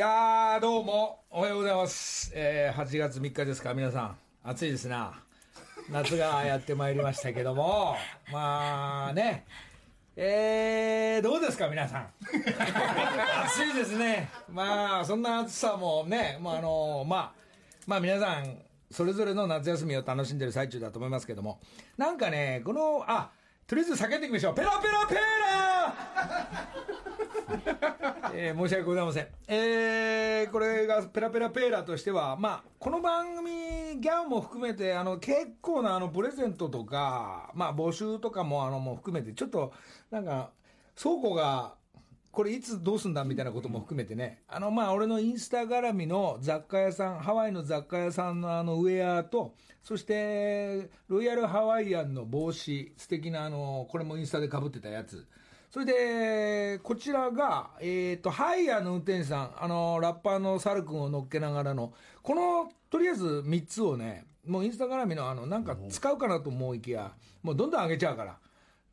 いやーどうも。おはようございます、えー、8月3日ですか。皆さん暑いですな。夏がやってまいりましたけども。まあね。えー、どうですか皆さん。暑いですね。まあそんな暑さもね、まああのまあ、まあ皆さんそれぞれの夏休みを楽しんでる最中だと思いますけども。なんかねこのあとりあえず叫んでいきましょう。ペラペラペラえー申し訳ございません、えーこれがペラペラペーラーとしては、まあ、この番組、ギャンも含めて、あの結構なあのプレゼントとか、まあ、募集とかもあのもう含めて、ちょっとなんか、倉庫が、これいつどうすんだみたいなことも含めてね、あのまあ俺のインスタ絡みの雑貨屋さん、ハワイの雑貨屋さんのあのウェアと、そしてロイヤルハワイアンの帽子、素敵なあのこれもインスタでかぶってたやつ。それで、こちらが、えっ、と、ハイヤーの運転手さん、あの、ラッパーのサル君を乗っけながらの、この、とりあえず3つをね、もうインスタ絡みの、あの、なんか使うかなと思いきや、もうどんどん上げちゃうから。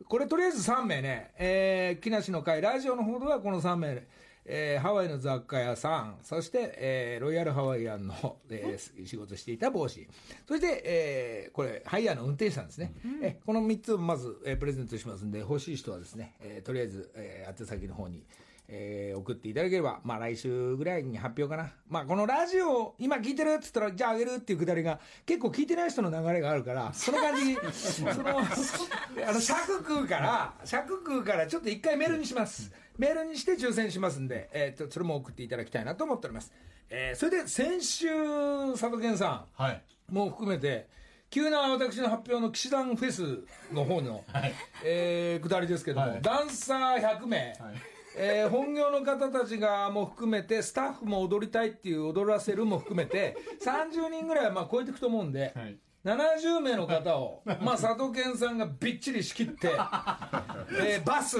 これとりあえず3名ね、えー、木梨の会、ラジオの方ではこの3名、えーハワイの雑貨屋さん、そして、えーロイヤルハワイアンの、えー仕事していた帽子、そして、えーこれ、ハイヤーの運転手さんですね、えこの3つをまず、えープレゼントしますんで、欲しい人はですね、えーとりあえず、えー宛先の方に、えー送っていただければ、まあ、来週ぐらいに発表かな、まあ、このラジオ、今聞いてるっつったら、じゃああげるっていうくだりが、結構聞いてない人の流れがあるから、その感じ、そのあの尺食うから、尺食うから、ちょっと一回メールにします、メールにして抽選しますんで、えーとそれも送っていただきたいなと思っております。えーそれで先週、佐渡健さん、はい。も含めて、急な私の発表の騎士団フェスの方の、はい。えー、下りですけども、はいダンサー100名、はいえー本業の方たちがも含めて、スタッフも踊りたいっていう、踊らせるも含めて、30人ぐらいはまあ超えていくと思うんで、はい70名の方を、まあ、佐藤健さんがびっちり仕切って、えーバス、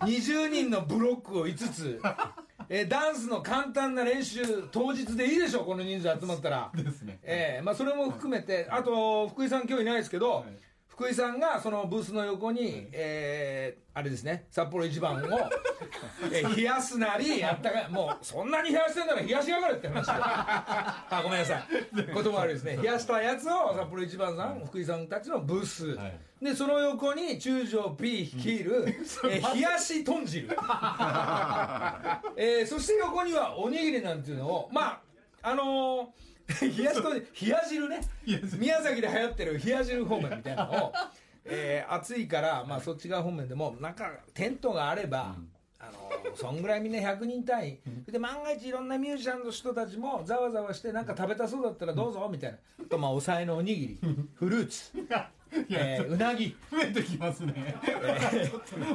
20人のブロックを5つ、えーダンスの簡単な練習、当日でいいでしょ、この人数集まったら。ですね。ええまあ、それも含めて、あと福井さん、今日いないですけど、福井さんがそのブースの横に、えーあれですね、札幌一番を、えー冷やすなり、あったかい、もうそんなに冷やしてんなら冷やしやがれって話。で、あごめんなさい、言葉悪いですね、冷やしたやつを札幌一番さん、福井さんたちのブース、はい。でその横に中条 P 率いる、えー 冷やし豚汁、えーそして横にはおにぎりなんていうのを、まあ、あのー 冷やしと冷や汁ね。宮崎で流行ってる冷や汁方面みたいなのを、えー暑いから、まあ、そっち側方面でもなんかテントがあれば、あのーそんぐらいみんな100人単位、で万が一いろんなミュージシャンの人たちもざわざわしてなんか食べたそうだったらどうぞみたいな、あとまあおさえのおにぎり。フルーツ、えーうなぎ。増えてきますね。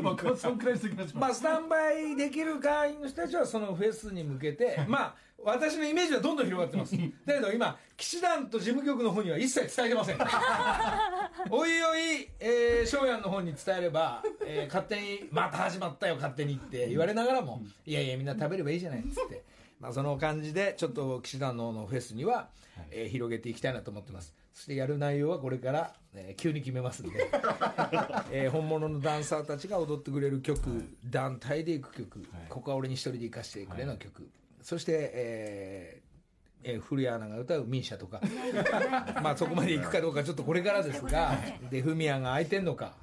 まあ、そんくらいしてきまし。まあ、スタンバイできる会員の人たちはそのフェスに向けて、まあ、私のイメージはどんどん広がってます。だけど今、騎士団と事務局の方には一切伝えてません。おいおい、えー、翔やんの方に伝えれば、えー勝手に、また始まったよ、勝手にって言われながらも、いやいや、みんな食べればいいじゃないっつって。まあ、その感じで、ちょっと騎士団の方のフェスには、えー広げていきたいなと思ってます。そしてやる内容はこれから、えー急に決めますんで、えー本物のダンサーたちが踊ってくれる曲、団体で行く曲、ここは俺に一人で行かせてくれの曲、そして、えーえー古谷アナが歌う「ミーシャ」とか。まあそこまで行くかどうかちょっとこれからですがでフミヤが空いてんのか、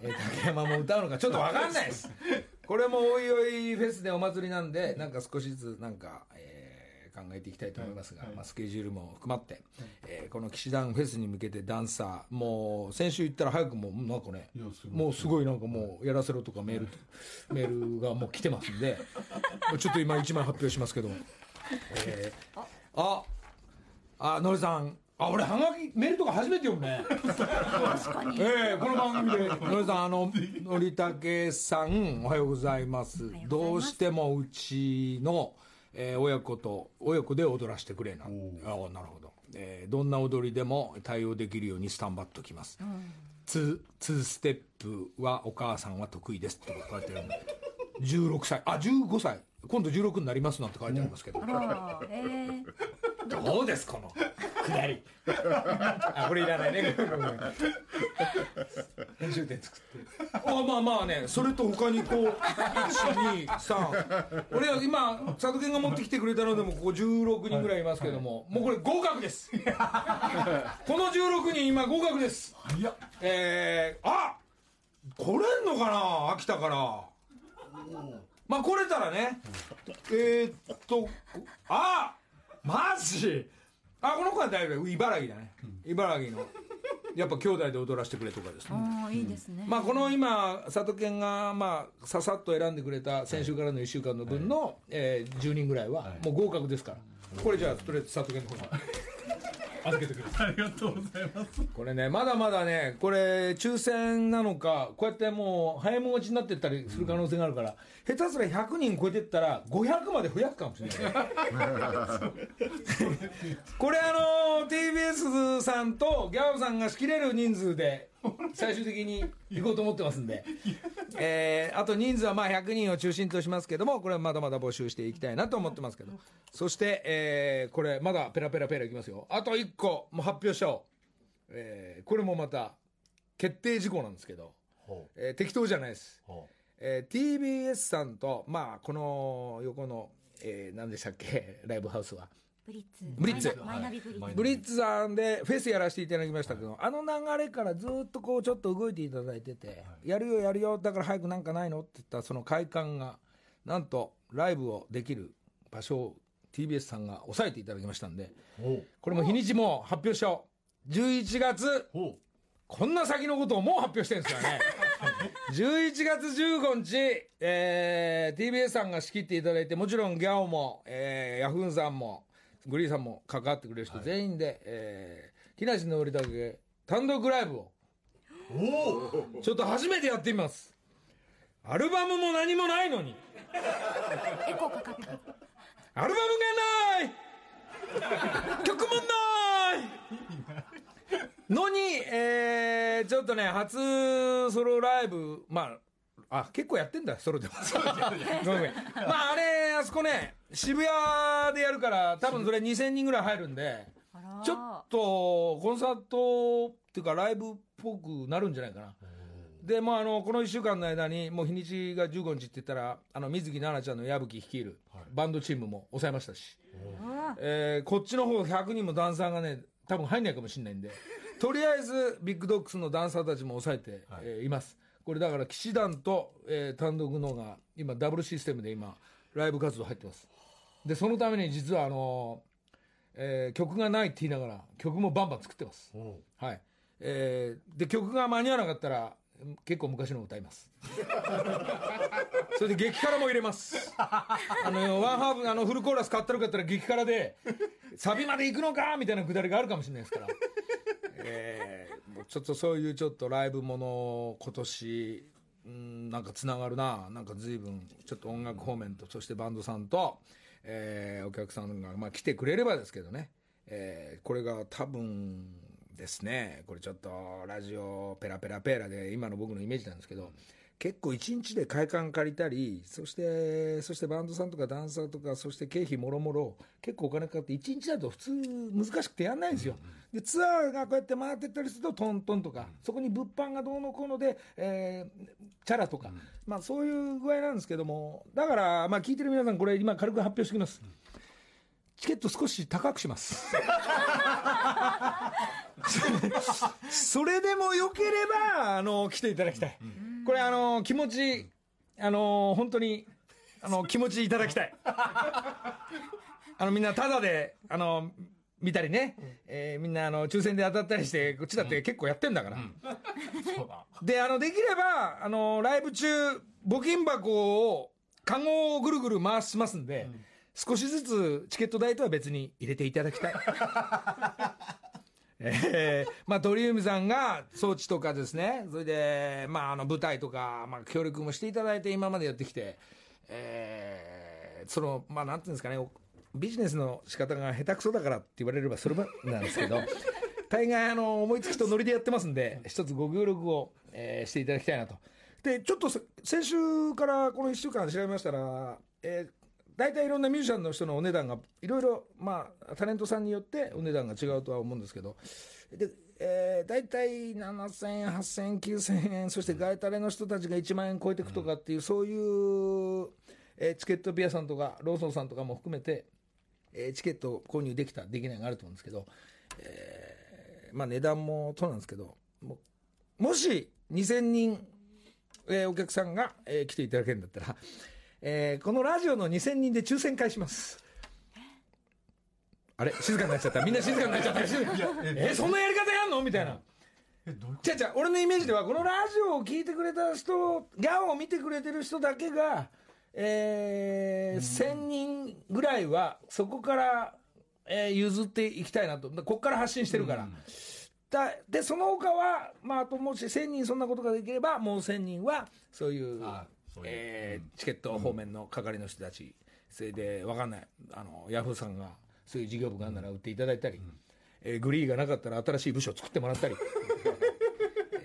えー竹山も歌うのかちょっと分かんないです。これもおいおいフェスでお祭りなんでなんか少しずつなんか、えー考えていきたいと思いますが、まあ、スケジュールも含まって、えーこの騎士団フェスに向けてダンサーもう先週言ったら早くもうなんかねいやすごい。もうすごいなんかもうやらせろとかメール メールがもう来てますんでもうちょっと今一枚発表しますけども、えーああのりさん。あ俺はがきメールとか初めて読むね。ええこの番組で。のりさんあののりたけさんおはようございます。どうしてもうちのえー親子と親子で踊らせてくれな。ああなるほど、えーどんな踊りでも対応できるようにスタンバッときます、ツーツーステップはお母さんは得意ですって書いてあるんで16歳。あ15歳。今度16になりますなんて書いてありますけど、あーえー。どうですこのくだり。あこれいらないね。編集点作って。あまあまあねそれと他にこう123俺は今佐渡県が持ってきてくれたのでもここ16人ぐらいいますけども、もうこれ合格です。この16人今合格です。いやえー、あ来れんのかな秋田から。まあ来れたらね。えー、っとあマジあこの子は大丈夫。茨城だね。茨城の。やっぱ兄弟で踊らせてくれとかですね。あーいいですね、まあこの今佐渡県がまあささっと選んでくれた先週からの1週間の分の、えー10人ぐらいはもう合格ですから。これじゃあとりあえず佐渡県の方。に預けてください。ありがとうございます。これねまだまだねこれ抽選なのかこうやってもう早いもん勝ちになってったりする可能性があるから、下手すら100人超えてったら500まで増やすかもしれない これあの TBS さんとギャオさんが仕切れる人数で最終的に行こうと思ってますんで、えーあと人数はまあ100人を中心としますけどもこれはまだまだ募集していきたいなと思ってますけど。そして、えーこれまだペラペラペラいきますよ。あと1個もう発表しちゃおう、えーこれもまた決定事項なんですけど、ほえー適当じゃないです、ほえー TBS さんとまあこの横の、えー何でしたっけ？ライブハウスはブリッツ。ブリッツ。マイナマイナビブリッツ、はいブリッツさんでフェスやらせていただきましたけど、あの流れからずっとこうちょっと動いていただいてて、やるよやるよだから早くなんかないの？って言ったその快感がなんとライブをできる場所を TBS さんが抑えていただきましたんでこれも日にちも発表しちゃおう11月こんな先のことをもう発表してるんですからね。11月15日、えー TBS さんが仕切っていただいてもちろんギャオも、えーヤフーンさんもグリーンさんも関わってくれる人全員で、えー木梨憲武単独ライブをちょっと初めてやってみます。アルバムも何もないのに。エコーかかった。アルバムがない。曲もない。のに、えーちょっとね初ソロライブまああ結構やってんだソロでも。ごめん。まああれあそこね渋谷でやるから多分それ2000人ぐらい入るんでちょっとコンサートっていうかライブっぽくなるんじゃないかな。でもうあのこの1週間の間にもう日にちが15日って言ったらあの水木奈々ちゃんの矢吹率いるバンドチームも抑えましたし、えーこっちの方100人もダンサーがね多分入んないかもしれないんで。とりあえずビッグドッグスのダンサーたちも抑えて、えーいます。これだから騎士団と、えー単独のが今ダブルシステムで今ライブ活動入ってますでそのために実はあのえー曲がないって言いながら曲もバンバン作ってます。はい、えーで曲が間に合わなかったら結構昔の歌います。それで激辛も入れます。あのワンハーフあのフルコーラス買ったるかったら激辛でサビまで行くのか？みたいなくだりがあるかもしれないですから、えーちょっとそういうちょっとライブもの今年うんなんかつながるな。なんか随分ちょっと音楽方面とそしてバンドさんと、えーお客さんが、まあ、来てくれればですけどね、えーこれが多分ですね。これちょっとラジオペラペラペラで今の僕のイメージなんですけど。結構一日で会館借りたりそしてそしてバンドさんとかダンサーとかそして経費もろもろ結構お金かかって一日だと普通難しくてやんないんですよ、でツアーがこうやって回ってったりするとトントンとかそこに物販がどうのこうので、えーチャラとか、まあそういう具合なんですけどもだからまあ聞いてる皆さんこれ今軽く発表しておきます、チケット少し高くします。それでもよければ、あの、来ていただきたい。これ、あの、気持ち、あの、本当に、あの、気持ちいただきたい。あの、みんな、ただで、あの、見たりね、えーみんな、あの、抽選で当たったりして、こっちだって結構やってんだから。うそうだで、あの、できれば、あの、ライブ中、募金箱を、カゴをぐるぐる回しますんで、少しずつチケット代とは別に入れていただきたい。えーまあ、鳥海さんが装置とかですね、それで、まあ、あの舞台とか、まあ、協力もしていただいて、今までやってきて、えーーそのまあなんていうんですかねおビジネスの仕方が下手くそだからって言われればそれなんですけど 大概あの思いつきとノリでやってますんで一つご協力を、えーしていただきたいなと。でちょっとせ先週からこの1週間調べましたら、えー大体いろんなミュージシャンの人のお値段がいろいろ、まあ、タレントさんによってお値段が違うとは思うんですけど。で、えー、大体7000円8000円9000円そしてガイタレの人たちが1万円超えていくとかっていう、そういう、えーチケットピアさんとかローソンさんとかも含めて、えーチケット購入できたできないがあると思うんですけど、えーまあ、値段もそうなんですけどももし2000人、えーお客さんが、えー来ていただけるんだったら、えーこのラジオの2000人で抽選会します。あれ？静かになっちゃった。みんな静かになっちゃった。えーそんなやり方やんの？みたいな。じゃじゃ俺のイメージでは、このラジオを聞いてくれた人、ギャオを見てくれてる人だけが、えー1000人ぐらいは、そこから、えー譲っていきたいなと。ここから発信してるから。だでその他は、まあ、あともし1000人そんなことができればもう1000人はそういうえーチケット方面の係の人たち、それで分かんない。あのヤフーさんがそういう事業部があるなら売っていただいたり、えーグリーがなかったら新しい部署を作ってもらったり。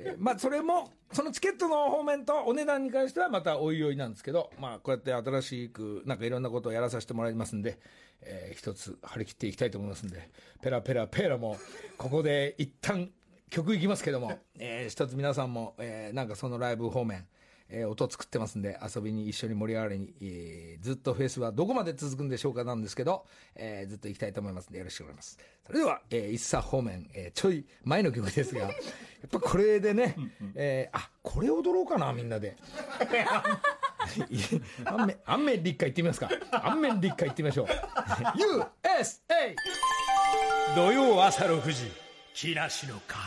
えーまあそれもそのチケットの方面とお値段に関してはまたおいおいなんですけど、まあ、こうやって新しくなんかいろんなことをやらさせてもらいますんで、えー一つ張り切っていきたいと思いますんでペラペラペラもここで一旦曲いきますけども、えー一つ皆さんも、えーなんかそのライブ方面えー音作ってますんで遊びに一緒に盛り上がりに、えーずっとフェスはどこまで続くんでしょうかなんですけど、えーずっと行きたいと思いますんでよろしくお願いします。それでは、えー、一茶方面、えーちょい前の曲ですが やっぱこれでね、えーあこれ踊ろうかなみんなで。アンメンアンメン立夏行ってみますか。アンメン立夏行ってみましょう。USA! 土曜朝6時木梨の会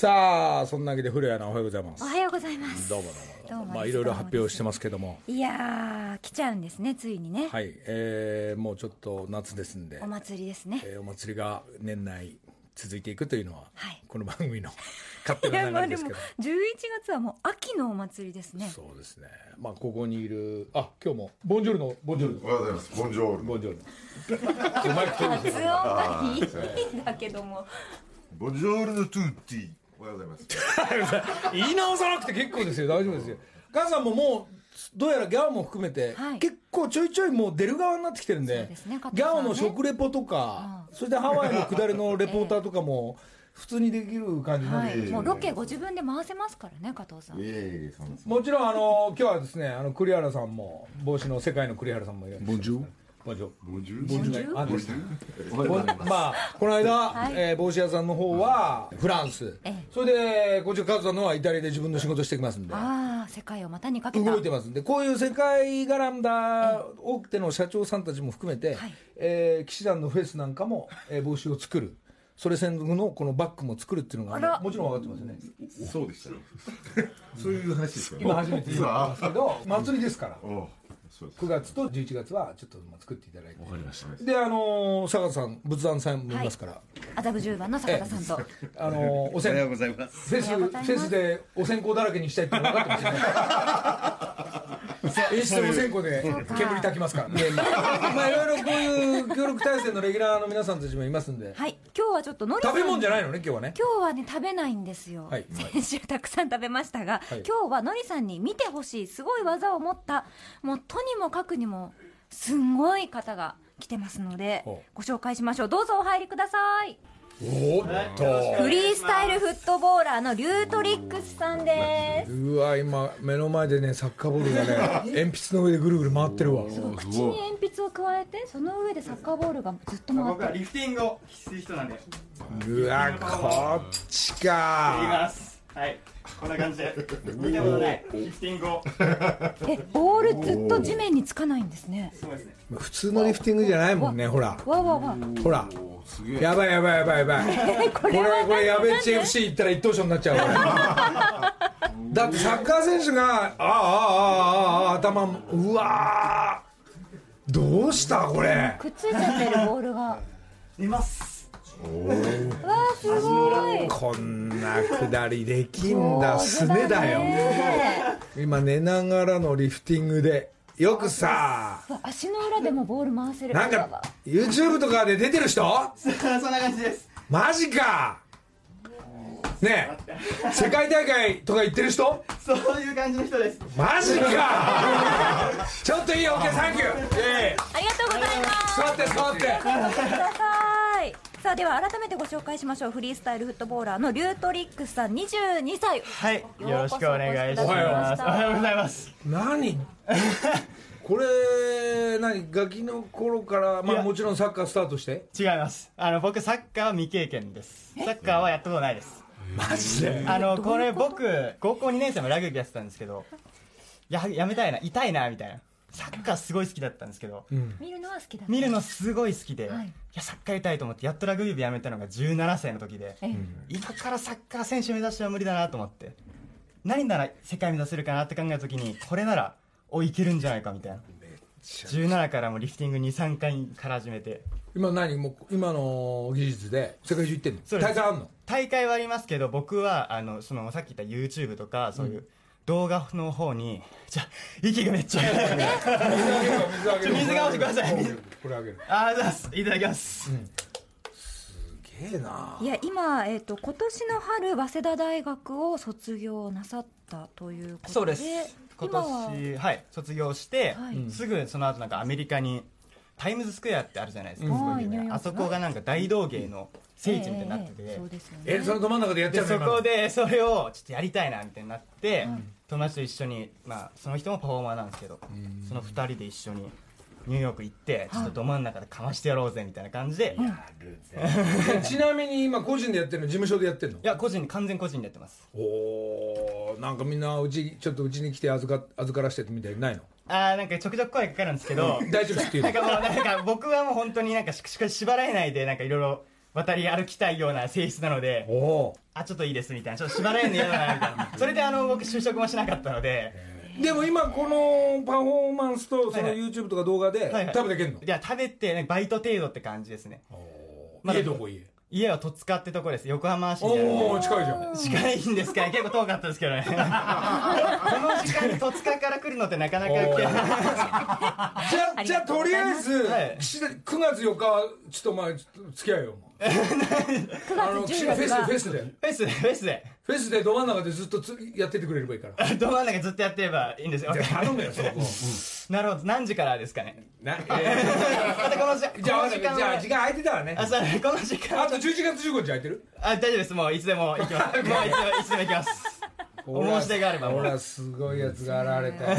さあそんなわけで古谷アナおはようございます。おはようございます。どうもどうも。どうもまあいろいろ発表してますけども。いやー来ちゃうんですねついにね、はい、えーもうちょっと夏ですんで。お祭りですね。えーお祭りが年内続いていくというのは、はい。この番組の 勝手なまあでも流れですけど。11月はもう秋のお祭りですね。そうですね。まあここにいるあ今日もボンジョルノボンジョル。ノおはようございます。ボンジョール。ボンジョル。ノ。発よ音がい。いん。だけども。ボンジョールのトゥーティー。おはようございます。言い直さなくて結構ですよ。大丈夫ですよ。母さんももうどうやらギャオも含めて、はい。結構ちょいちょいもう出る側になってきてるんでね加ギャオの食レポとか、それでハワイの下りのレポーターとかも普通にできる感じになってはい。もうロケご自分で回せますからね加藤さん。いえいえ、そんな。もちろんあの今日はですねあの栗原さんも帽子の世界の栗原さんもいらっしゃいます。まあこの間、はい。えー帽子屋さんの方はフランス、ええ。それでこっちカズさんのはイタリアで自分の仕事してきますんで。ああ世界を股にかけた。動いてますんで。こういう世界絡んだ大手の社長さんたちも含めて、はい。えー騎士団のフェスなんかも、えー帽子を作る。それ専属のこのバッグも作るっていうのがもちろん分かってますよね。そうでしたよ。そういう話ですか。今初めて言った。んですけど祭りですから9。月と11月はちょっとまあ作っていただいて。わかりました。であのー坂田さん仏壇さんもいますから、麻布十番の坂田さんと。あのーお線香ございます。フェスおはようございます。フェスでお線香だらけにしたいって分かってますよね演出お線香で煙焚きますから。ねまあいろいろこういう協力体制のレギュラーの皆さんたちもいますんで。はい。今日はちょっとのりさん。食べ物じゃないのね今日はね。今日はね食べないんですよ、はい。先週たくさん食べましたが、はい。今日はのりさんに見てほしいすごい技を持ったもうとにもかくにもすんごい方が来てますのでほご紹介しましょう。どうぞお入りください。おっと。フリースタイルフットボーラーのリュートリックスさんです。うわ今目の前でねサッカーボールがね 鉛筆の上でぐるぐる回ってるわ。口に鉛筆を加えてその上でサッカーボールがずっと回ってる。僕はリフティングをする人なんで。うわこっち言いかますはい。こんな感じで。見たことない。リフティングを。えボールずっと地面につかないんですね。そうですね。普通のリフティングじゃないもんねほら。わわわ。ほら。やばいやばいやばいやばい。これこれやべえ CFC 行ったら一等賞になっちゃうこれ だってサッカー選手があああああああ頭うわー。どうしたこれ。くっついちゃってるボールが。見ますすごい。こんな下りできんだすねだよ。ね。今寝ながらのリフティングで。よくさ。足の裏でもボール回せる。なんか YouTube とかで出てる人？そんな感じです。マジか。ねえ。世界大会とか行ってる人？そういう感じの人です。マジか。ちょっといいよ。OK サンキュー。ええ。ありがとうございます。座って座って。くだあでは改めてご紹介しましょうフリースタイルフットボーラーのリュートリックスさん22歳はい、よろしくお願いします。おはようございます。何？これ何？ガキの頃からまあもちろんサッカースタートして？違います。あの僕サッカーは未経験です。サッカーはやったことないです。マジで？あのこれ僕高校2年生もラグビーやってたんですけど、ややめたいな、痛いなみたいな。サッカーすごい好きだったんですけど、見るのは好きだった。見るのすごい好きで、はい。い、やサッカーやりたいと思ってやっとラグビー部やめたのが17歳の時で、ええ。今からサッカー選手目指しては無理だなと思って何なら世界目指せるかなって考えた時にこれならおいけるんじゃないかみたいな。17からもリフティング23回から始めて。今何もう今の技術で世界中行ってんの？大会あんの？大会はありますけど僕はあのそのさっき言った YouTube とかそういう動画の方に、じゃあ息がめっちゃ水が欲しください。水これあげる。あざすいただきます、すげえな。いや今、えー、と今年の春早稲田大学を卒業なさったということでそうです。今今は年はい卒業して、はい。すぐその後なんかアメリカにタイムズスクエアってあるじゃないですか、すごい有名はいニューヨークのなあそこがなんか大道芸の聖地みたいになってて、えええそのど真ん中でやっちゃでうのそこでそれをちょっとやりたいなみたいになって、友達と一緒に、まあ、その人もパフォーマーなんですけど、その2人で一緒にニューヨーク行ってちょっとど真ん中でかましてやろうぜみたいな感じで、いえちなみに今個人でやってるの？事務所でやってるの？や個人完全個人でやってます。おおなんかみんなうちちょっとうちに来て預か預からしてみたいにないの？あーなんかちょくちょく声かかるんですけど。大丈夫っていうなんかもうなんか僕はもう本当になんかししか縛られないでなんかいろいろ渡り歩きたいような性質なのであちょっといいですみたいな。ちょっと縛られるの嫌だなみたいな。それであの僕就職もしなかったので。でも今このパフォーマンスとその YouTube とか動画で食べてけんの？いや食べて、ね、バイト程度って感じですね。まだ家どこ家？家は戸塚ってとこです。横浜市におお近いじゃん。近いんですかね結構遠かったですけどね。この時間に戸塚から来るのってなかなかじゃあじゃあとりあえずはい。岸田9月4日はちょっとまあちょっと付き合いよ 9あの月岸田フェスで10フェスで。フェスでフェスで。フェスでど真ん中でずっとつやっててくれればいいから。ど真ん中ずっとやってればいいんですよ。頼むよそこ。なるほど。何時からですかね？なまたこの時じゃあ時間じゃあ時間空いてたらね。あそうこの時間あと11月15日空いてる？あ大丈夫です。もういつでも行きます。もういつでもいつでも行きます。お申し出があれば。もう俺はすごいやつが現れたよ。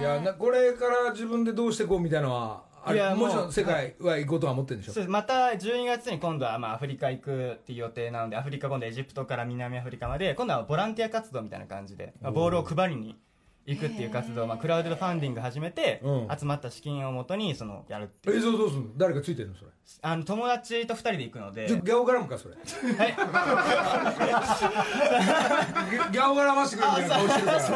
いやなこれから自分でどうしていこうみたいなのはいやもちろん世界は行こうとは思ってるんでしょ。そうまた12月に今度はまあアフリカ行くっていう予定なのでアフリカ今度エジプトから南アフリカまで今度はボランティア活動みたいな感じで、まあ、ボールを配りに行くっていう活動を、まあ、クラウドファンディング始めて、うん。集まった資金をもとにそのやるっていう。映像どうすんの誰かついてるのそれ？あの友達と2人で行くので。ギャオ絡むかそれ。はい。ギャオ絡ましてくれるみたいな顔してるから。そ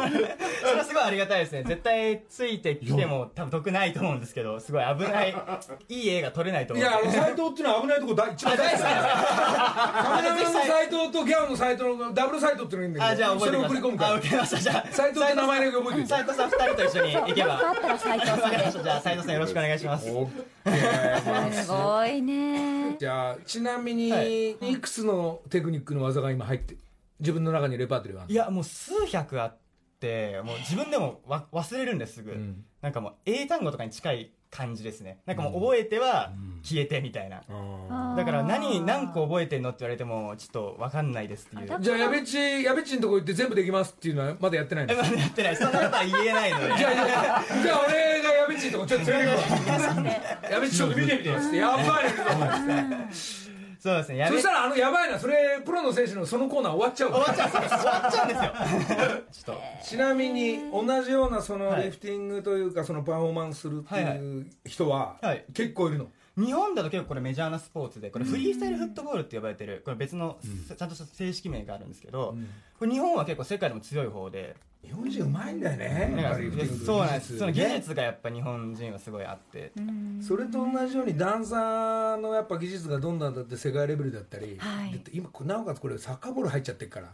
れはすごいありがたいですね。絶対ついてきても多分得ないと思うんですけどすごい危ない。いい映画撮れないとい思うんで。やあの斎藤っていうのは危ないとこだ一番大好きだ カメラマンの斎藤とギャオの斎藤のダブルサイトっていうのがいるんだけどあじゃあ覚えてそれ送り込むから。あ受けました。じゃあ斎藤って名前だけ覚えておいて斉藤さん2人と一緒に行けば。あったら斉藤さんじゃあ斉藤さんよろしくお願いします。すごいね。じゃあちなみに、はい。い、くつのテクニックの技が今入って自分の中にレパートリーがあるいやもう数百あってもう自分でもわ忘れるんですすぐ、ん。なんかもう英単語とかに近い感じですね。なんかもう覚えては消えてみたいな、のだから何何個覚えてんのって言われてもちょっと分かんないですっていう。あじゃあやべっちやべっちのとこ行って全部できますっていうのはまだやってないの？えまだやってないそんなことは言えないので。じゃあ俺がやべっちのとこちょっと連れてくわやべっちちょっと見てみてっつって。やばいねそうですね。やめそしたらあのやばいなそれプロの選手のそのコーナー終わっちゃう終わっちゃうんですよ。終わっちゃうんですよ。ちょっちなみに同じようなそのはい。リフティングというかそのパフォーマンスするってはいはいう人ははい。結構いるの？と日本だと結構これメジャーなスポーツでこれフリースタイルフットボールって呼ばれてるこれ別のちゃんとした正式名があるんですけど、これ日本は結構世界でも強い方で日本人うまいんだよねなん。かリフティングそうなんです。その技ね術がやっぱ日本人はすごいあって、それと同じようにダンサーのやっぱ技術がどんどんだって世界レベルだったり、はい。今なおかつこれサッカーボール入っちゃってるから、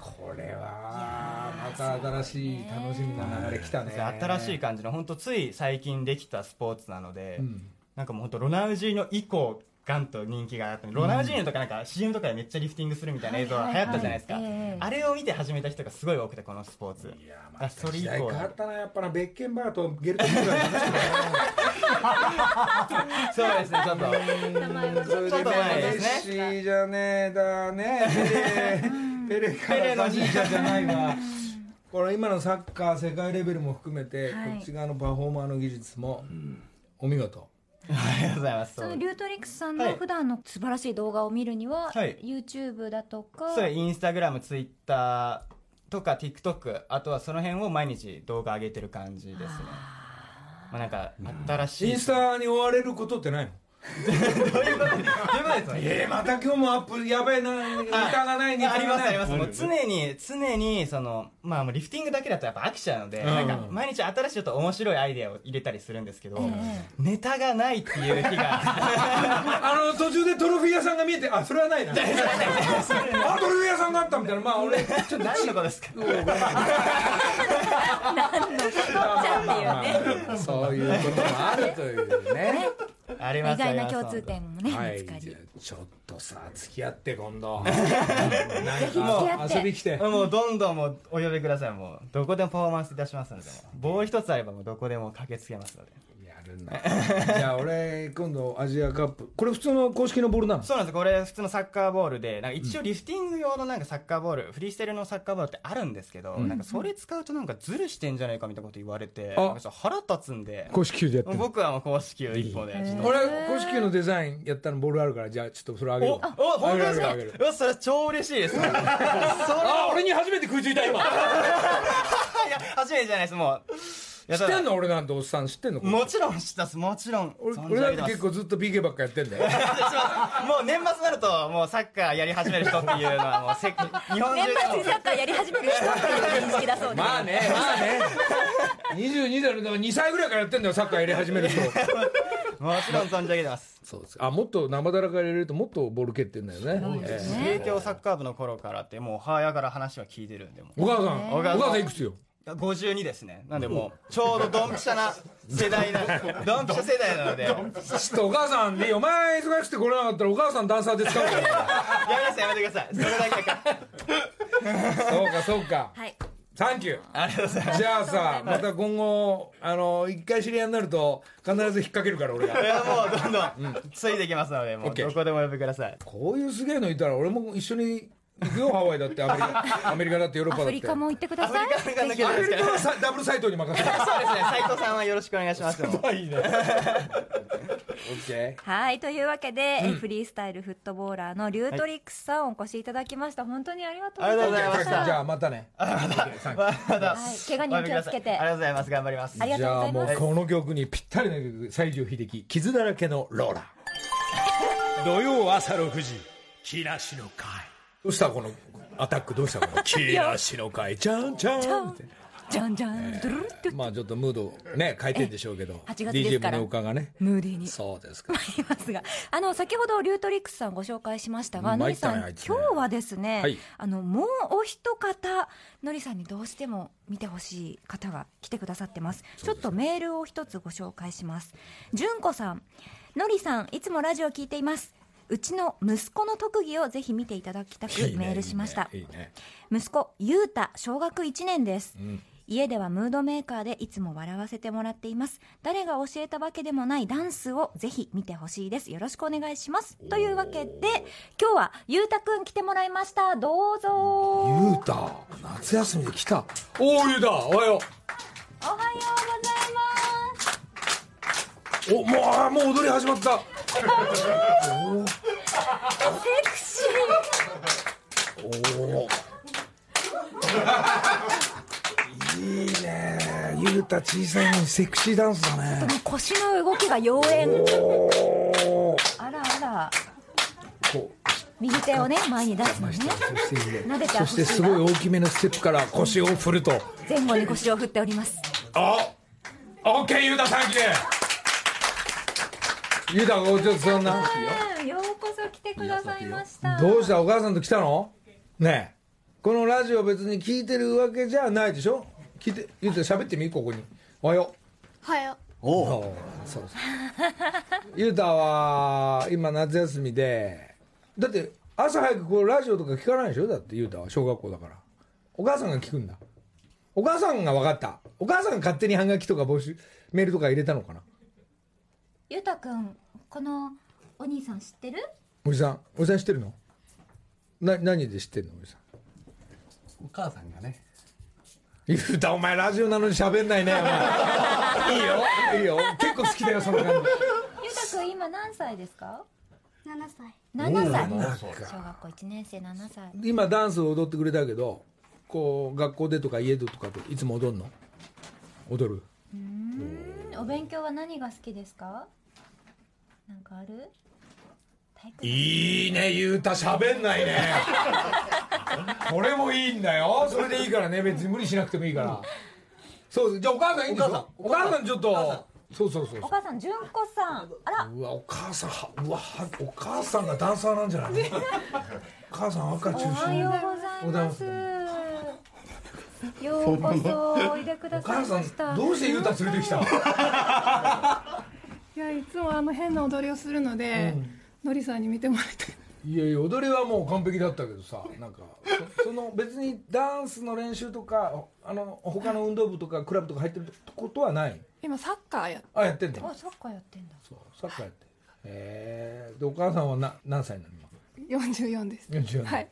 これはまた新しい楽しみな流れ来たね。新しい感じの本当つい最近できたスポーツなので、なんかもう本当ロナウジーノ以降ガンと人気があったロナウジーノとかなんか CM とかでめっちゃリフティングするみたいな映像が流行ったじゃないですか、あれを見て始めた人がすごい多くてこのスポーツ。いやまそれ以た時代変降。わったな。やっぱなベッケンバーとゲルトルトがそうですねちょっと。ちょっと前メッですシじゃねえだね。ペレペレからのじいちゃんじゃないわ。これ今のサッカー世界レベルも含めて、はい。こっち側のパフォーマーの技術も、お見事ありがとうございます。そのリュートリックスさんはい。の普段の素晴らしい動画を見るには、はい。YouTube だとかそうインスタグラムツイッターとか TikTok あとはその辺を毎日動画上げてる感じですね。まあなんか新しいインスタに追われることってないの？どういうこと？ですか？えー、また今日もアップやべえなネタがないネタありますあります。もう常に常にそのまあもうリフティングだけだとやっぱ飽きちゃうので、ん。なんか毎日新しいちょっと面白いアイデアを入れたりするんですけど、えネタがないっていう日が。あの途中でトロフィー屋さんが見えてあそれはないな。あトロフィー屋さんがあったみたいなまあ俺 ちょっと何のことですか？ちゃっていうね。そういうこともあるというねあります意外な共通点もね、はい見つかり。ちょっとさ付き合って今度。もなんか遊び来て。もうどんどんもうお呼びください。もうどこでもパフォーマンスいたしますのでもう棒一つあればもうどこでも駆けつけますのでんだ じゃあ俺今度アジアカップ。これ普通の公式のボールなの？そうなんです。これ普通のサッカーボールでなんか一応リフティング用のなんかサッカーボール、フリースタイルのサッカーボールってあるんですけど、なんかそれ使うとなんかズルしてんじゃないかみたいなこと言われてあ。なんかちょっと腹立つんで。公式球でやってる僕はもう公式球一本で俺公式球のデザインやったのボールあるからじゃあちょっとそれあげるおお本当ですかあげるあげる。うわそれ超嬉しいです。それ。あ俺に初めて食いついた今。いや初めてじゃないです。もう知ってんの？俺なんておっさん知ってんの？もちろん知ってます。もちろん。俺存俺だって結構ずっと PK ばっかやってんだよ。もう年末になるともうサッカーやり始める人っていうのはもうせ日本年中で末にサッカーやり始める人っていう認識だそうです、まあねまあね。22だろだから2歳ぐらいからやってんだよサッカーやり始める人 もちろん存じ上げてます。そうですあもっと生だらか入れるともっとボール蹴ってんだよね。ええ。帝京サッカー部の頃からってもう母親から話は聞いてるんでお母さん。おお母さん。母さんいくつよ？52ですね。なんでもうちょうどドンピシャな世代な ドンピシャ世代なので。やめちょっとお母さんでいいお前忙しくて来れなかったらお母さんダンサーで使うから。なさいやめてください。それだけか。そうかそうか。はい。サンキューありがとうございます。じゃあさまた今後あの一回知り合いになると必ず引っ掛けるから俺が。いやもうどんどんついてきますのでもうどこでもお呼びください。こういうすげえのいたら俺も一緒に行くよハワイだってアメリカ。アメリカだってヨーロッパだって。アフリカも行ってください。アフリカはさダブルサイトに任せるそうですね。斉藤さんはよろしくお願いします。いいね。オッケはいというわけで、えフリースタイルフットボーラーのリュートリックスさんお越しいただきました。本当にありがとうございまありがとうございました。じゃあまたね。怪我には気をつけて。ありがとうございます。頑張ります。ありがとうございじゃあますもうこの曲にぴったりな曲西城秀樹傷だらけのローラ。土曜朝6時木梨の会どうしたこのアタック？どうしたこの？木梨の会ちゃんちゃんってじゃんじゃんドゥルルってまあちょっとムードね変えてんでしょうけど。え8月ですから。DJ 宗岡がね。ムーディーに。そうですか。ありますがあの先ほどリュートリックスさんご紹介しましたがうんのりさん、今日はですね、はい。あのもうお一方のりさんにどうしても見てほしい方が来てくださってます。ちょっとメールを一つご紹介します。純子さん。のりさんいつもラジオ聞いていますうちの息子の特技をぜひ見ていただきたくメールしました。いいねいいね。息子ゆうた小学1年です、家ではムードメーカーでいつも笑わせてもらっています。誰が教えたわけでもないダンスをぜひ見てほしいです。よろしくお願いします。というわけで今日はゆうたくん来てもらいました。どうぞ。ゆうた夏休みで来た。おおゆうたおはよおはようございます。うおもうあーもう踊り始まった。セクシおおいいね。ゆうた小さいのにセクシーダンスだね。ー腰の動きが妖艶。あらあら。こう。右手をね前に出すのね。そして撫でてそしてすごい大きめのステップから腰を振ると。前後に腰を振っております。あオッケーゆうたサンキューゆうたごちょっとそんなようこそ来てくださいました。どうした？お母さんと来たの？ねえ。このラジオ別に聞いてるわけじゃないでしょ？聞いて言うて喋ってみ？ここに。おはよはよう。おおそうそう。ゆうたは今夏休みでだって朝早くこうラジオとか聞かないでしょ？だってゆうたは小学校だから。お母さんが聞くんだ。お母さんが分かった。お母さんが勝手にハガキとか募集メールとか入れたのかな？ゆうたくんこのお兄さん知ってる？おじさんおじさん知ってるの？な何で知ってるのおじさん？お母さんがね。ゆうたお前ラジオなのに喋んないね。お 前いいよ。いいよ。結構好きだよその感じ。ゆうたくん今何歳ですか？7歳。7歳。小学校1年生7歳。今ダンスを踊ってくれたけどこう学校でとか家でとかでいつも踊るの？踊る？うん。お勉強は何が好きですか？なんかある？いいねゆうた喋んないね。これもいいんだよ。それでいいからね。別に無理しなくてもいいから。そうじゃあお母さんいいんでしょ？お母さん。ちょっと。そうそうそうお母さん純子さん。あら。うわお母さんはうわはお母さんがダンサーなんじゃないお母さん赤中おはよう心ございます。ようこそおいでくだおさい母さました。んどうしてゆうた連れてきたいやいつもあの変な踊りをするので、のりさんに見てもらいたい。いやいや踊りはもう完璧だったけどさなんかそその別にダンスの練習とかあの他の運動部とかクラブとか入ってることはない？今サッカーやあやってんだ。あサッカーやってんだ。そうサッカーやって。へえでお母さんはな何歳なの？今44です。44はい。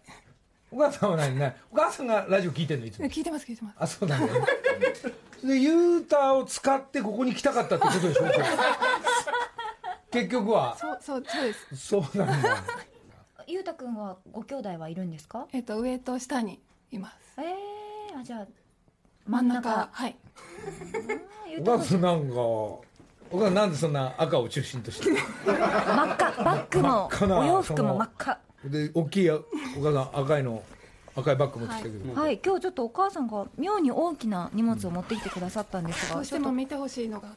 お母さんは何ねお母さんがラジオ聞いてんのいつも？聞いてます聞いてます。あそうなんだよね。でユータを使ってここに来たかったってことでしょ？結局は？そうそうそうです。そうなんだ。ゆうたくんはご兄弟はいるんですか？えっと上と下にいます。ええー、あじゃあ真ん中。はい。お母さんなんかお母さんなんでそんな赤を中心として？真っ赤。バッグもお洋服も真っ赤。で大きいお母さん赤いの赤いバッグ持ってきたけど、はい。今日ちょっとお母さんが妙に大きな荷物を持ってきてくださったんですがどうしても見てほしいのが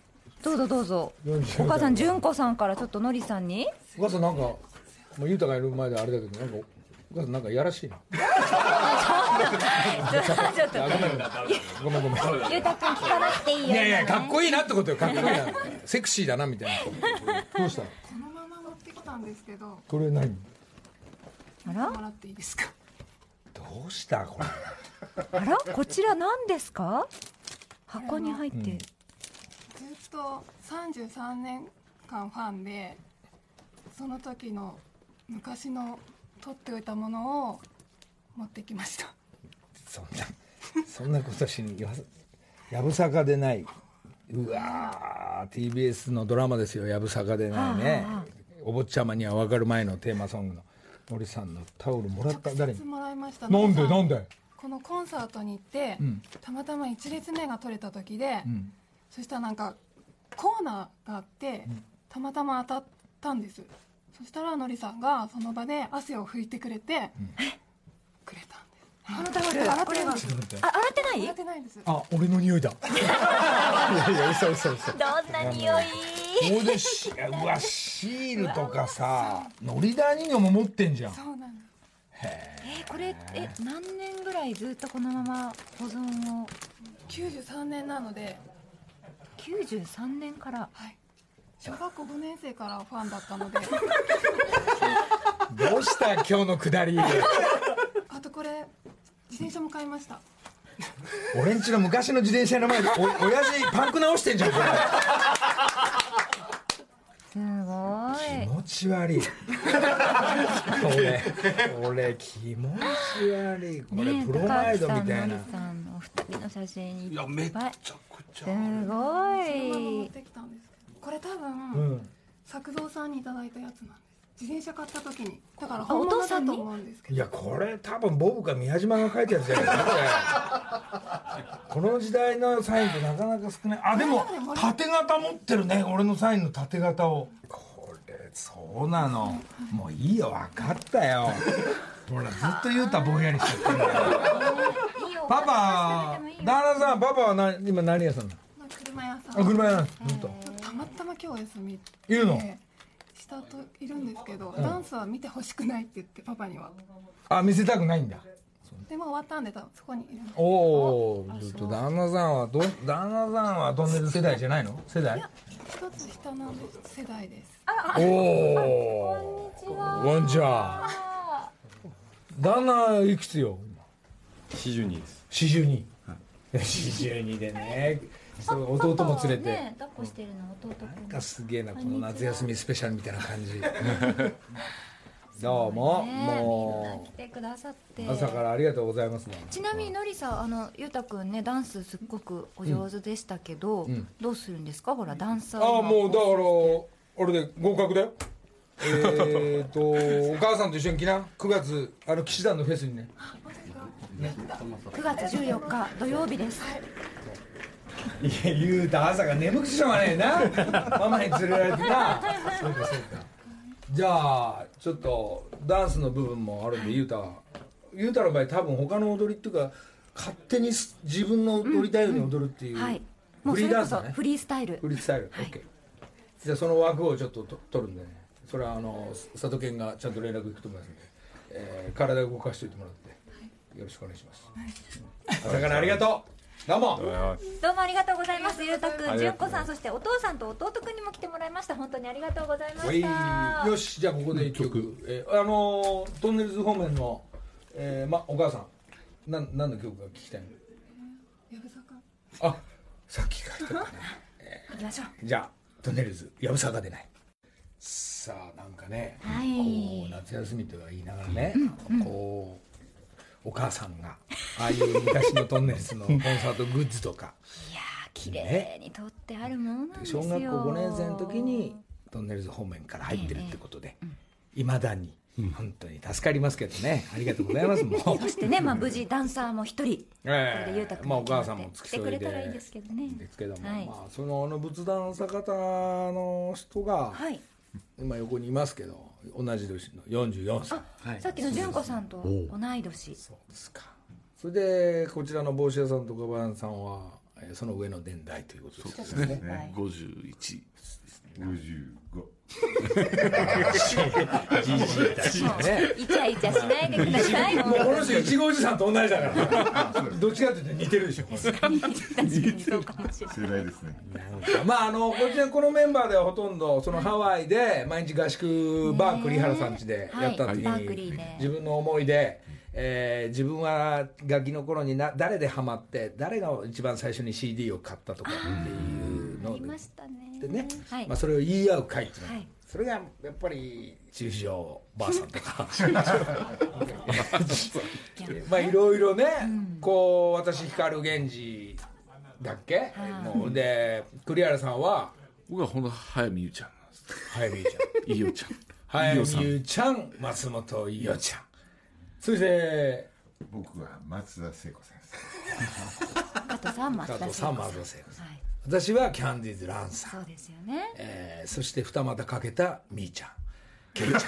どうぞどうぞ。40お母さん純子さんからちょっとのりさんに。お母さんなんかもうゆうたがいる前であれだけどなんかお母さんなんかやらしいなちょっとあごめんごめん。ごめんゆうたくん聞かなくていいよいやいやかっいこいいなってことよかっこいいな。セクシーだなみたいな。どうしたの？このまま持ってきたんですけど。これ何？あら？もらっていいですか？どうしたこれ？あら？こちら何ですか？箱に入ってと33年間ファンでその時の昔の取っておいたものを持ってきました。そんなそんなことしにややぶさかでない。うわー TBS のドラマですよ。やぶさかでないね。お坊ちゃまには分かる前のテーマソングの。森さんのタオルもらった。誰に？もらいました。なんで？なんで？このコンサートに行って、ん。たまたま1列目が取れた時で、ん。そしたらなんかコーナーがあって、たまたま当たったんです。そしたらのりさんがその場で汗を拭いてくれて、くれたんです。この？タオル洗ってないですあ洗ってない？洗ってないです。あ俺の匂いだ。いやいや嘘嘘嘘。どんな匂い？ほいでしうわシールとかさのりだ人形も持ってんじゃん。そうなんです。えー。これえ何年ぐらいずっとこのまま保存を？93年なので、93年から。はい、小学校5年生からファンだったので。どうした今日のくだり？あとこれ自転車も買いました。俺んちの昔の自転車の前でお親父パンク直してんじゃんこれ。すごい。気持ち悪い。俺俺気持ち悪い。これねプロマイドみたいな。高橋さんのりさんのお二人の写真いっぱい。めちゃくちゃすごい。これ多分、うん。作造さんにいただいたやつなんです。自転車買った時にだからあ本物お父さんにだと思うんですけど。いやこれ多分ボブか宮島が書いたやつじゃないですか。この時代のサインってなかなか少ない。あでも縦型持ってるね俺のサインの縦型を。これそうなの。もういいよ分かったよ。ほらずっと言うたらぼんやりしちゃってんだよパパ。旦那さんパパはな今何屋さんなのまあ車屋さん。あ車屋なんです。本当。たまたま今日お休みいるので下といるんですけど、ダンスは見てほしくないって言ってパパには。あ見せたくないんだ。でも終わったんで多分そこにいるおおちょっと旦那さんはど旦那さんはトンネル世代じゃないの？世代？一つ下なんで世代です。おおこんにちは。旦那いくつよ？42です。4242 でね。そう弟も連れて、ね抱っこしてるの弟なんかすげえなこの夏休みスペシャルみたいな感じ。どうも、ね。も来てくださって。う朝からありがとうございます。ちなみにのりさんあのゆうたくんねダンスすっごくお上手でしたけど、ん。どうするんですか？ほらダンサーああもうだからら俺で合格だよ。えーとお母さんと一緒に来な。9月あの騎士団のフェスにね9月14日土曜日です。いや言うた朝が眠くてしょうがねえな。ママに連れられてな。そうかそうかじゃあちょっとダンスの部分もあるんでゆうた。ゆうたの場合多分他の踊りっていうか勝手にす自分の踊りたいように踊るっていう、はい。もうフそれこリーダンスだね。そフリースタイル。フリースタイル、はい。OK じゃあその枠をちょっとと取るんでね。それはあの佐藤健がちゃんと連絡いくと思いますんで、えー体を動かしておいてもらって、よろしくお願いします、朝からありがとうどうも。どうもありがとうございます。ゆうたくんじゅんこさんそしてお父さんと弟くんにも来てもらいました。本当にありがとうございました。よしじゃあここで一曲、えーあのートンネルズ方面の、えーま、お母さんなん何の曲が聞きたいの？やぶさか。あさっき書いてたね行きましょう。じゃあトンネルズやぶさかでない。さあなんかね、はい。こう夏休みとは言いながらね、こうお母さんがああいう昔のトンネルズのコンサートグッズとか。いやー綺麗に撮ってあるものなんですよ。小学校5年生の時にトンネルズ方面から入ってるってことでいま、未だに本当に助かりますけどね。ありがとうございますもう。そしてね、まあ、無事ダンサーも一人ええ。これでゆうたくんまあお母さんも付き添いでくれたらいいですけどね。ですけども、はい。まあそのあの仏壇坂方の人が、はい。今横にいますけど同じ年の44歳。さっきの純子さんと同い年。そうですか。それでこちらの帽子屋さんとかばんさんは、えーその上の年代ということですね。ね51ですね。55ねイチャイチャしないでください。もうこの人いちごおじさんと同じだから。どっちかというと似てるでしょ。確かにそうかもしれない。世代ですね。まああのこちらこのメンバーではほとんどそのハワイで毎日合宿バー栗原さん家でやった時はい。バークリーにで自分の思いで、えー自分はガキの頃にな誰でハマって誰が一番最初に CD を買ったとかっていうの。ありましたね。でね、はい。まあ、それを言い合う会っていうのがはい。それがやっぱり 中条ばあさんとか。まあいろいろね、こう私光源氏だっけ、もうで栗原さんは？僕はほんと早見優ちゃんなんです早見優ちゃん。いいよちゃん。早見優ちゃん松本伊代ちゃん。そして僕は松田聖子先加藤さん松田加藤さん松田聖子はい私はキャンディーズランさん、そうですよね。えーそして二股かけたみーちゃん。ケイちゃん。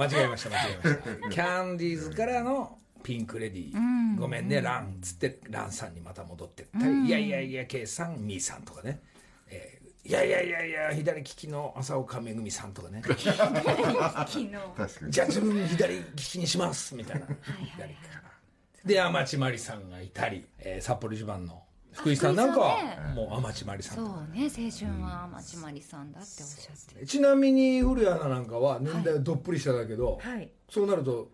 間違えました間違えました。キャンディーズからのピンクレディー、ごめんねランっつってランさんにまた戻ってったり、いやいやいやケイさんみーさんとかね、えーいやいやいやいや左利きの浅岡めぐみさんとかね。昨日生確かに。じゃあ自分左利きにしますみたいな。左からで天地真理さんがいたり、えー札幌一番の福井さんなんかはもう天地真理さんとそかうね青春は町まりさんだっておっしゃって。ちなみに古谷アナなんかは年代はどっぷり下だけど、はい。そうなると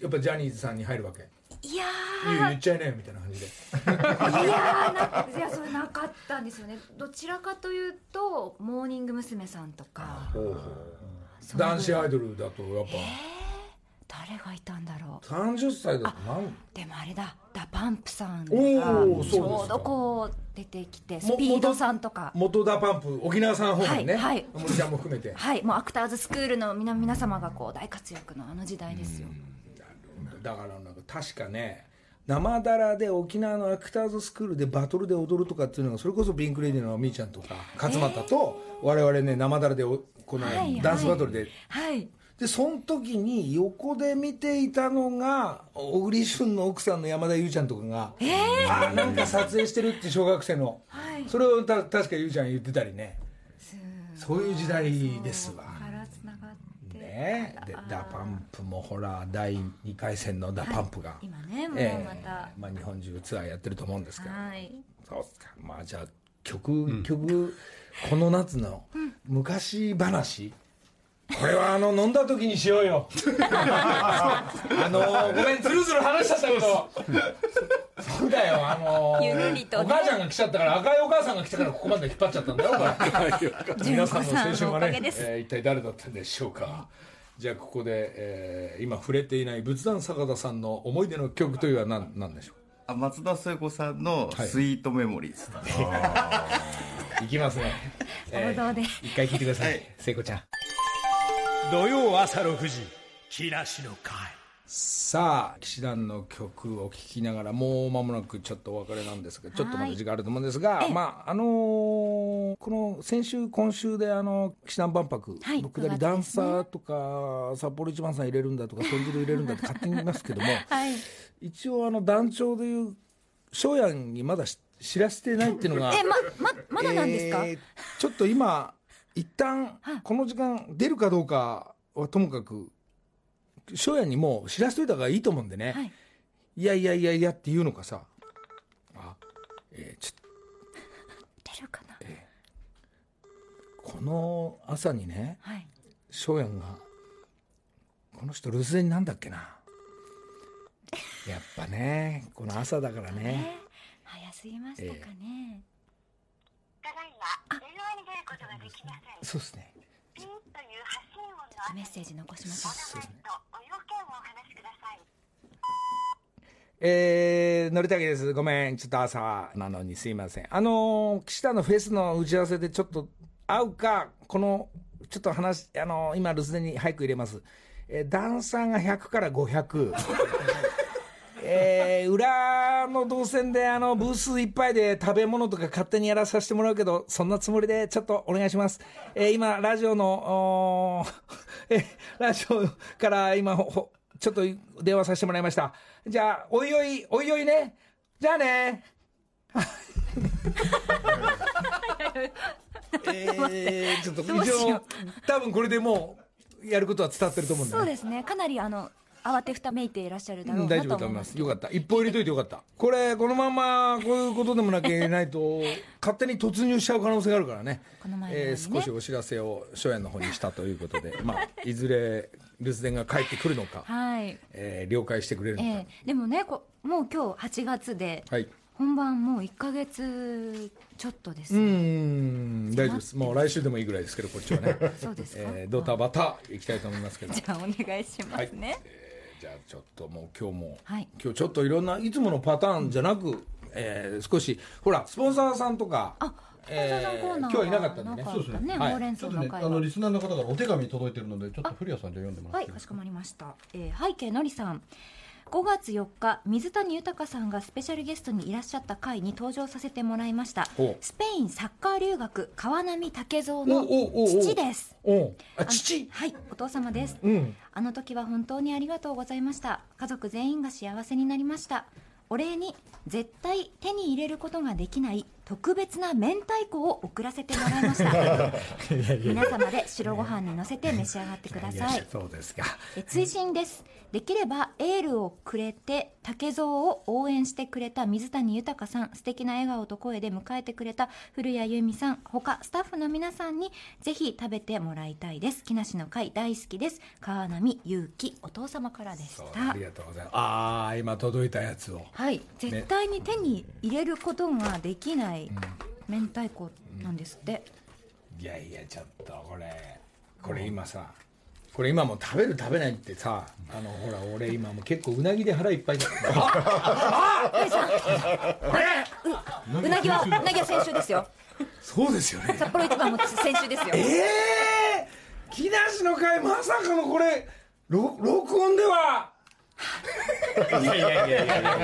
やっぱジャニーズさんに入るわけ？いやいや言っちゃいなよみたいな感じで。ーいやーないやそれなかったんですよね。どちらかというとモーニング娘。さんとか。そう男子アイドルだとやっ誰がいたんだろう。ぱ30歳だと何でもあれだ。 DA PUMP さんがちょうどこう出てきてスピードさんとか。元 DA PUMP 沖縄さん方面ね、はいはい。森ちゃんも含めて。はいもうアクターズスクールの皆皆様がこう大活躍のあの時代ですよ。だからなんか確かね生だらで沖縄のアクターズスクールでバトルで踊るとかっていうのがそれこそピンク・レディーのミーちゃんとか勝俣と我々ね生だらでおこのはいはい。ダンスバトルではいでその時に横で見ていたのが小栗旬の奥さんの山田優ちゃんとかが、あー？なんか撮影してるって小学生の、はい。それをた確か優ちゃん言ってたりね。そういう時代ですわ、からつながって。ね。ねで DA PUMP もほら第2回戦の DA PUMP が、今ねもうええ。また、まあ、日本中ツアーやってると思うんですけど、はい。そうっすか。まあじゃあ曲、曲この夏の昔話これはあの飲んだ時にしようよ。あのごめんずるずる話しちゃったけど。そうだよあのゆるりとね。お母ちゃんが来ちゃったから赤いお母さんが来たからここまで引っ張っちゃったんだよ皆さんの青春はねえー一体誰だったんでしょうか。じゃあここで、えー今触れていない仏壇坂田さんの思い出の曲というのは何何でしょう？あ松田聖子さんのはい「スイートメモリーズ」いきますね、王道で。一回聞いてください、聖子ちゃん土曜朝6時木梨の会。さあ騎士団の曲を聴きながらもう間もなくちょっとお別れなんですがちょっとまだ時間あると思うんですが、まああのーこの先週今週であの騎士団万博、はい。僕らダンサーとか札幌一番さん入れるんだとか豚汁入れるんだって勝手に言いますけども はい。一応あの団長でいう翔やんにまだし知らせてないっていうのがえまままだなんですか、えーちょっと今一旦この時間出るかどうかはともかく翔やんにもう知らせといた方がいいと思うんでね、はい。い、やいやいやいやって言うのかさ。あ、えーちょっ出るかな、とこの朝にねはい。翔やんがこの人留守電なんだっけな。やっぱねこの朝だからね。え早すぎましたかね、は電話に出ることができませんそうですねメッセージ残しましょうえー、のりたけです。ごめん。ちょっと朝なのにすいません。あのー、岸田のフェスの打ち合わせでちょっと会うか、この、ちょっと話、あのー今留守電に早く入れます。えー、ダンサーが100から500。えー、裏の動線であのブースいっぱいで食べ物とか勝手にやらさせてもらうけど、そんなつもりでちょっとお願いします。えー今、ラジオの、えーラジオから今、ほほちょっと電話させてもらいました。じゃあ、おいおい、おいおいね。じゃあね。えー、ちょっと以上多分これでもう、やることは伝わってると思うんで、ね。そうですねかなりあの慌てふためいていらっしゃるだろううんなと大丈夫だと思いま。思いますすよかった。一歩入れといてよかった。これ、このまま、こういうことでもなきゃいけないと、勝手に突入しちゃう可能性があるからね。この前ねえー少しお知らせを、初夜の方にしたということで、まあ、いずれ、留守電が帰ってくるのか、はいえー了解してくれるのか。ええでもねこもう今日8月ではい。本番もう1か月ちょっとです、うーん、大丈夫です。もう来週でもいいぐらいですけど、こっちはね。そうですかえードタバタ行きたいと思いますけど。じゃあお願いしますね、えーじゃあちょっともう今日も、はい。今日ちょっといろんないつものパターンじゃなく、えー少しほらスポンサーさんとかあスポンサー今日はいなかったんでね。なかったね。はい。ちょっとね、あのリスナーの方からお手紙届いてるので、ちょっと古谷さんじゃあ読んでもらっていいですか？はいかしこまりました、えー、背景のりさん5月4日水谷豊さんがスペシャルゲストにいらっしゃった回に登場させてもらいました。スペインサッカー留学川波武蔵の父です。あ父？はいお父様です。うん。あの時は本当にありがとうございました。家族全員が幸せになりました。お礼に絶対手に入れることができない特別な明太子を送らせてもらいました。皆様で白ご飯にのせて召し上がってください。そうですか。え追伸です。できればエールをくれて竹蔵を応援してくれた水谷豊さん素敵な笑顔と声で迎えてくれた古谷由美さん他スタッフの皆さんにぜひ食べてもらいたいです。木梨の会大好きです。川波祐希お父様からでした。ありがとうございます。ああ今届いたやつを。はい。絶対に手に入れることができない明太子なんですって、いやいやちょっとこれこれ今さこれ今もう食べる食べないってさあのほら俺今もう結構うなぎで腹いっぱいだ。うなぎはうなぎは先週ですよそうですよね札幌一番も先週ですよええー、木梨の会まさかのこれろ録音では いやいやいやいやいや。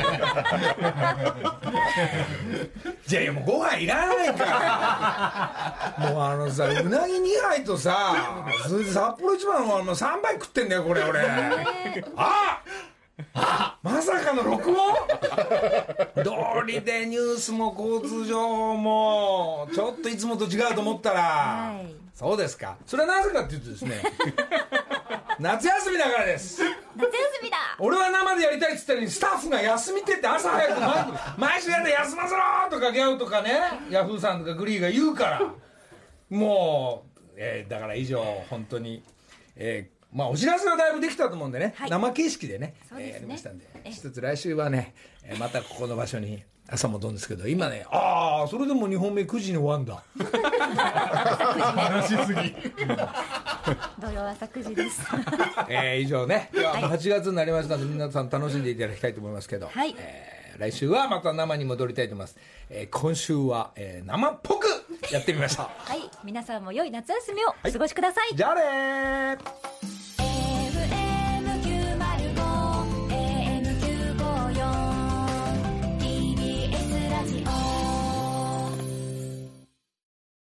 じゃあいやもうご飯いらないから。もうあのさうなぎ2杯とさそれで札幌一番はもう3杯食ってんだよこれ俺。ああまさかの録音道理でニュースも交通情報もちょっといつもと違うと思ったら、はい。そうですか。それはなぜかっていうとですね夏休みだからです。夏休みだ。俺は生でやりたいっつったのにスタッフが休みってって朝早く毎毎週やって休ませろとかギャオとかねヤフーさんとかグリーが言うから。もう、えーだから以上本当にえーまあお知らせはだいぶできたと思うんでね、はい。生形式でねですね。えーやりましたんでえ一つ来週はね、えーまたここの場所に朝戻るんですけど今ねああそれでも2本目9時に終わんだ。話しすぎ。土曜朝9時です。えー以上ね、い。や8月になりましたので皆さん楽しんでいただきたいと思いますけど、はい。えー来週はまた生に戻りたいと思います、えー今週は、えー生っぽくやってみました。はい。皆さんも良い夏休みをお過ごしください、じゃあねー